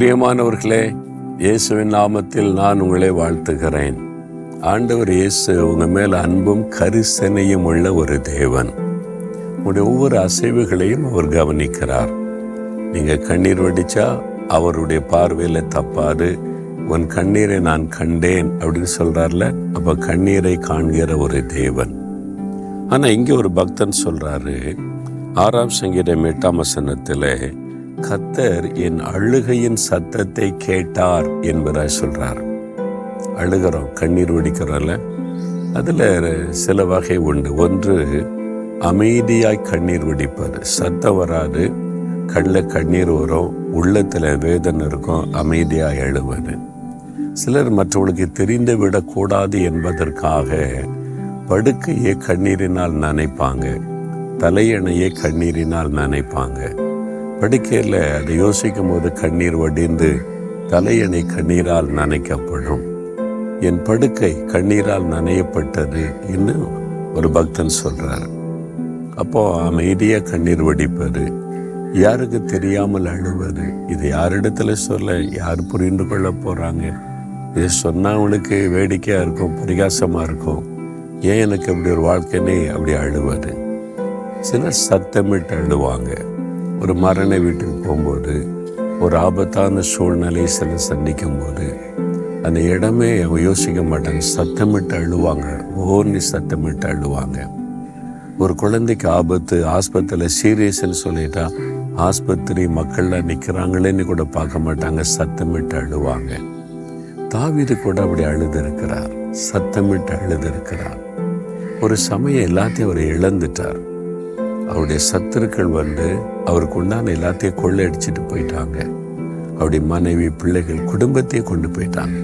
பிரியமானவர்களே இயேசுவின் நாமத்தில் நான் உங்களை வாழ்த்துகிறேன். ஆண்டவர் இயேசு உங்க மேல் அன்பும் கரிசனையும் உள்ள ஒரு தேவன். உங்களுடைய ஒவ்வொரு அசைவுகளையும் அவர் கவனிக்கிறார். நீங்க கண்ணீர் வடிச்சா அவருடைய பார்வையில் தப்பாது. உன் கண்ணீரை நான் கண்டேன் அப்படின்னு சொல்றார்ல அப்ப கண்ணீரை காண்கிற ஒரு தேவன். ஆனா இங்கே ஒரு பக்தன் சொல்றாரு ஆறாம் சங்கீதம் எட்டாம் கத்தர் என் அழுகையின் சத்தத்தை கேட்டார் என்பதாய் சொல்றார். அழுகிறோம் கண்ணீர் வடிக்கிறோம்ல? அதில் சில வகை உண்டு. ஒன்று அமைதியாய் கண்ணீர் வடிப்பது. சத்தம் வராது. கண்ணில் கண்ணீர் வரும். உள்ளத்தில் வேதனை இருக்கும். அமைதியாக அழுவது சிலர் மற்றவர்களுக்கு தெரிந்து விடக்கூடாது என்பதற்காக படுக்கையே கண்ணீரினால் நனைப்பாங்க. தலையணையே கண்ணீரினால் நனைப்பாங்க. படுக்கையில் அதை யோசிக்கும் போது கண்ணீர் வடிந்து தலையணை கண்ணீரால் நனைக்கப்படும். என் படுக்கை கண்ணீரால் நனையப்பட்டது என்று ஒரு பக்தன் சொல்றார். அப்போ அமைதியாக கண்ணீர் வடிப்பது யாருக்கு தெரியாமல் அழுவது இது யாரிடத்துல சொல்ல யார் புரிந்து கொள்ள போறாங்க? இதை சொன்னால் அவனுக்கு வேடிக்கையா இருக்கும் பரிகாசமா இருக்கும். ஏன் எனக்கு அப்படி ஒரு வாழ்க்கைனே அப்படி அழுவது? சிலர் சத்தமிட்டு அழுவாங்க. ஒரு மரண வீட்டுக்கு போகும்போது ஒரு ஆபத்தான சூழ்நிலையை சிலர் சந்திக்கும் போது அந்த இடமே அவன் யோசிக்க மாட்டாங்க. சத்தமிட்டு அழுவாங்க. ஓர்னி சத்தமிட்டு அழுவாங்க. ஒரு குழந்தைக்கு ஆபத்து ஆஸ்பத்திரியில் சீரியஸ்ன்னு சொல்லிட்டா ஆஸ்பத்திரி மக்கள்லாம் நிற்கிறாங்களேன்னு கூட பார்க்க மாட்டாங்க. சத்தமிட்டு அழுவாங்க. தாவிது கூட அப்படி அழுதுருக்கிறார். சத்தமிட்டு அழுதுருக்கிறார். ஒரு சமயம் எல்லாத்தையும் அவர் இழந்துட்டார். அவருடைய சத்துருக்கள் வந்து அவருக்கு உண்டான எல்லாத்தையும் கொள்ளையடிச்சிட்டு போயிட்டாங்க. அவருடைய மனைவி பிள்ளைகள் குடும்பத்தையும் கொண்டு போயிட்டாங்க.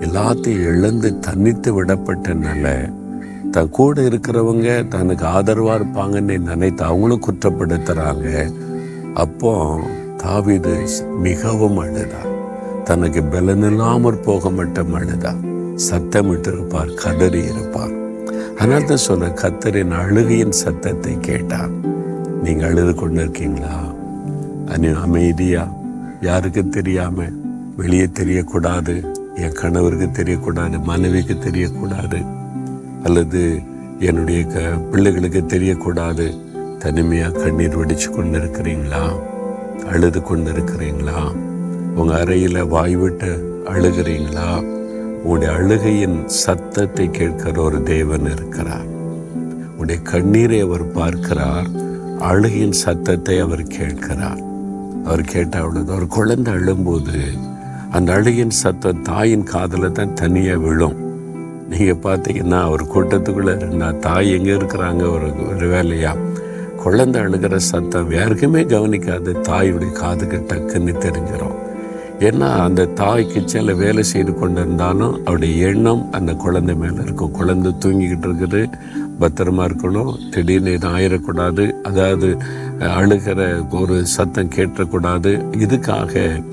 எல்லாத்தையும் இழந்து தனித்து விடப்பட்டனால தன் கூட இருக்கிறவங்க தனக்கு ஆதரவாக இருப்பாங்கன்னு நினைத்து அவங்களும் குற்றப்படுத்துகிறாங்க அப்போ தாவிது மிகவும் அழுதா. தனக்கு பலனில்லாமற் போக மட்டும் அழுதா. சத்தமிட்டு இருப்பார் கதறி இருப்பார். அதனால தான் சொன்ன கத்தரின் அழுகையின் சத்தத்தை கேட்டார். நீங்கள் அழுது கொண்டு இருக்கீங்களா அனி அமைதியா? யாருக்கு தெரியாம? வெளியே தெரியக்கூடாது. என் கணவருக்கு தெரியக்கூடாது. மனைவிக்கு தெரியக்கூடாது. அல்லது என்னுடைய க பிள்ளைகளுக்கு தெரியக்கூடாது. தனிமையாக கண்ணீர் வடிச்சு கொண்டு இருக்கிறீங்களா அழுது கொண்டு இருக்கிறீங்களா உங்கள் அறையில் வாய் விட்டு அழுகிறீங்களா? உடைய அழுகையின் சத்தத்தை கேட்கிற ஒரு தேவன் இருக்கிறார். உடைய கண்ணீரை அவர் பார்க்கிறார். அழுகையின் சத்தத்தை அவர் கேட்கிறார். அவர் கேட்ட அவ்வளவு ஒரு குழந்தை அழும்போது அந்த அழுகின் சத்தம் தாயின் காதில் தான் தனியாக விழும். நீங்கள் பார்த்தீங்கன்னா ஒரு கூட்டத்துக்குள்ளே இருந்தால் தாய் எங்கே இருக்கிறாங்க ஒரு ஒரு வேலையாக குழந்தை அழுகிற சத்தம் யாருக்குமே கவனிக்காது. தாயுடைய காதுக்கு டக்குன்னு தெரிஞ்சிடும் ஏன்னா அந்த தாய் கிச்சனில் வேலை செய்து கொண்டு இருந்தாலும் அவருடைய எண்ணம் அந்த குழந்தை மேலே இருக்கும். குழந்தை தூங்கிக்கிட்டு இருக்குது. பத்திரமா இருக்கணும். திடீர்னு எதுவும் ஆயிடக்கூடாது அதாவது அழுகிற ஒரு சத்தம் கேட்டக்கூடாது. இதுக்காக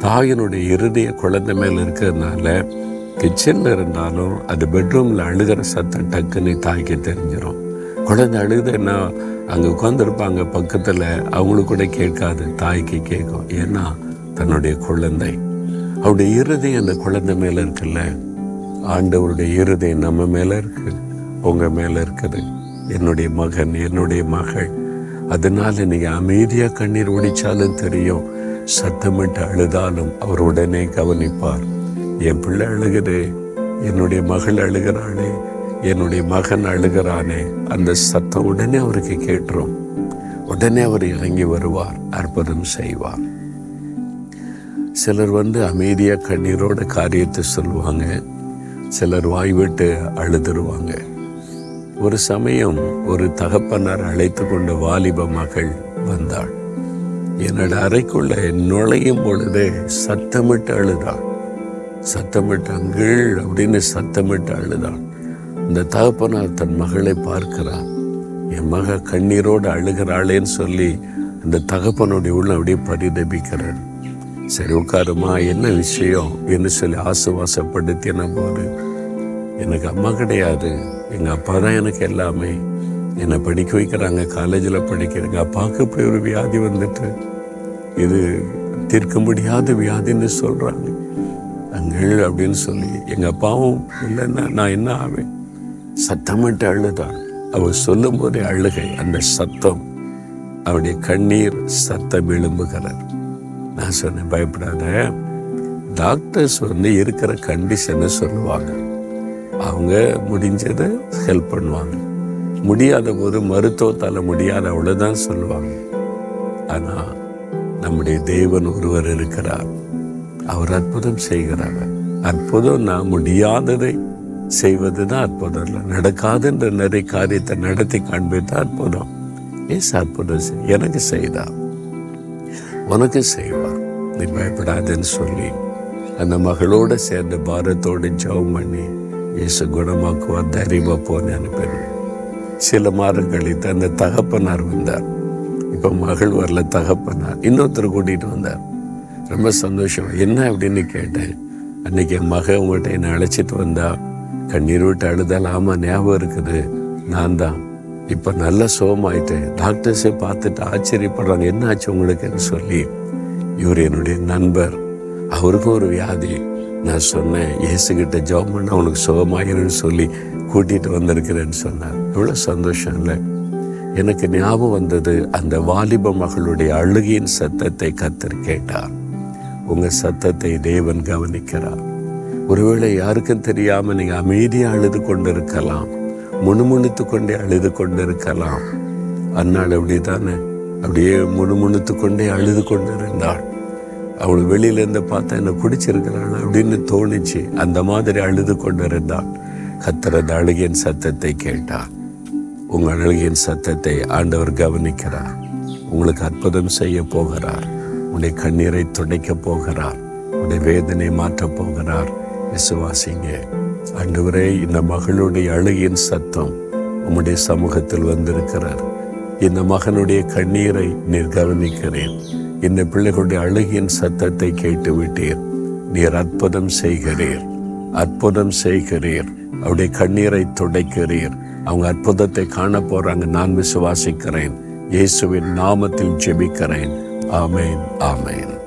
தாயினுடைய இறுதிய குழந்தை மேலே இருக்கிறதுனால கிச்சனில் இருந்தாலும் அது பெட்ரூமில் அழுகிற சத்தம் டக்குன்னு தாய்க்கு தெரிஞ்சிடும் குழந்தை அழுதுன்னா அங்கே உட்காந்துருப்பாங்க பக்கத்தில். அவங்களுக்கு கூட கேட்காது. தாய்க்கு கேட்கும். ஏன்னா தன்னுடைய குழந்தை. அவருடைய இறுதி அந்த குழந்தை மேலே இருக்குல்ல? ஆண்டவருடைய இறுதி நம்ம மேலே இருக்கு உங்கள் மேலே இருக்குது. என்னுடைய மகன் என்னுடைய மகள். அதனால நீங்கள் அமைதியாக கண்ணீர் ஒடிச்சாலும் தெரியும் சத்தமிட்டு அழுதாலும் அவர் உடனே கவனிப்பார். என் பிள்ளை அழுகுது என்னுடைய மகள் அழுகிறாளே என்னுடைய மகன் அழுகிறானே அந்த சத்தம் உடனே அவருக்கு கேட்டுரும். உடனே அவர் இறங்கி வருவார் அற்புதம் செய்வார். சிலர் வந்து அமைதியாக கண்ணீரோட காரியத்தை சொல்லுவாங்க. சிலர் வாய் விட்டு அழுதுருவாங்க. ஒரு சமயம் ஒரு தகப்பனார் அழைத்து கொண்ட வாலிப மகள் வந்தாள். என்னோட அறைக்குள்ள நுழையும் பொழுதே சத்தமிட்டு அழுதாள். சத்தமிட்டு அங்கிள் அப்படின்னு சத்தமிட்டு அழுதாள். இந்த தகப்பனார் தன் மகளை பார்க்கிறார். என் மக கண்ணீரோடு அழுகிறாளேன்னு சொல்லி அந்த தகப்பனுடைய உள்ள அப்படியே பரிதபிக்கிறார் சரி உட்காருமா என்ன விஷயம் என்று சொல்லி ஆசுவாசப்படுத்தின போது எனக்கு அம்மா கிடையாது எங்கள் அப்பா தான் எனக்கு எல்லாமே. என்னை படிக்க வைக்கிறாங்க காலேஜில் படிக்கிறேங்க. அப்பாவுக்கு இப்படி ஒரு வியாதி வந்துட்டு இது தீர்க்க முடியாத வியாதின்னு சொல்கிறாங்க அங்கள் அப்படின்னு சொல்லி எங்கள் அப்பாவும் இல்லைன்னா நான் என்ன ஆவேன்? சத்தமிட்டு அழுதான் அவர் சொல்லும் போதே அழுகை அந்த சத்தம். அவருடைய கண்ணீர் சத்தம் எழும்புகிறார் நான் சொன்னேன் பயப்படாத. டாக்டர்ஸ் வந்து இருக்கிற கண்டிஷனை சொல்லுவாங்க. அவங்க முடிஞ்சதை ஹெல்ப் பண்ணுவாங்க. முடியாத போது மருத்துவத்தால் முடியாத அவ்வளோதான் சொல்லுவாங்க. ஆனால் நம்முடைய தேவன் ஒருவர் இருக்கிறார். அவர் அற்புதம் செய்கிறார். அற்புதம் நான் முடியாததை செய்வது தான் அற்புதம் இல்லை. நடக்காதுன்ற நிறைய காரியத்தை நடத்தி காண்பித்த அற்புதம். ஏசு அற்புதம் எனக்கு செய்தா உனக்கு செய்வா நீ பயப்படாதுன்னு சொல்லி அந்த மகளோட சேர்ந்த பாரத்தோடு ஜெபம் பண்ணி இயேசு குணமாக்குவா தைரியமாக போன்னு அனுப்பிடுவேன் சில மாதம் கழித்து அந்த தகப்பனார் வந்தார். இப்போ மகள் வரல தகப்பனார். இன்னொருத்தர் கூட்டிகிட்டு வந்தார். ரொம்ப சந்தோஷம். என்ன அப்படின்னு கேட்டேன். அன்னைக்கு என் மக உங்கள்கிட்ட என்னை அழைச்சிட்டு வந்தா கண்ணீர் விட்டு அழுதால் ஆமாம் ஞாபகம் இருக்குது. நான் தான். இப்போ நல்ல சோகமாயிட்டேன். டாக்டர்ஸே பார்த்துட்டு ஆச்சரியப்படுறாங்க. என்ன ஆச்சு உங்களுக்குன்னு சொல்லி இவர் என்னுடைய நண்பர். அவருக்கும் ஒரு வியாதி. நான் சொன்னேன் இயேசுகிட்ட ஜெபம் பண்ண அவனுக்கு சுகமாயிருன்னு சொல்லி கூட்டிகிட்டு வந்திருக்கிறேன்னு சொன்னார். எவ்வளோ சந்தோஷம் இல்லை. எனக்கு ஞாபகம் வந்தது அந்த வாலிப மகளுடைய அழுகையின் சத்தத்தை கத்தர் கேட்டார். உங்கள் சத்தத்தை தேவன் கவனிக்கிறார். ஒருவேளை யாருக்கும் தெரியாமல் நீங்கள் அமைதியாக அழுது கொண்டிருக்கலாம். முணுமுணுத்து கொண்டே அழுது கொண்டிருக்கலாம். அன்னாள் அப்படித்தானே அப்படியே முணுமுணுத்து கொண்டே அழுது கொண்டிருந்தாள். இருந்தாள் அவள் வெளியிலேருந்து பார்த்தா என்னை பிடிச்சிருக்கிறாள் அப்படின்னு தோணுச்சு. அந்த மாதிரி அழுது கொண்டிருந்தாள் கத்தர் அந்த அழுகையின் சத்தத்தை கேட்டார். உங்கள் அழுகையின் சத்தத்தை ஆண்டவர் கவனிக்கிறார். உங்களுக்கு அற்புதம் செய்ய போகிறார். உன்னுடைய கண்ணீரை துடைக்க போகிறார். உடைய வேதனை மாற்றப் போகிறார். விசுவாசிங்க அன்றுவரே இந்த மகளுடைய அழுகையின் சத்தம் உம்முடைய சமூகத்தில் வந்திருக்கிறார் இந்த மகனுடைய கண்ணீரை நீர் கவனிக்கிறேன் இந்த பிள்ளைகளுடைய அழுகியின் சத்தத்தை கேட்டு விட்டீர் நீர் அற்புதம் செய்கிறீர். அற்புதம் செய்கிறீர். அவருடைய கண்ணீரை துடைக்கிறீர். அவங்க அற்புதத்தை காண போறாங்க நான் விசுவாசிக்கிறேன். இயேசுவின் நாமத்தில் ஜெபிக்கிறேன். ஆமேன் ஆமேன்.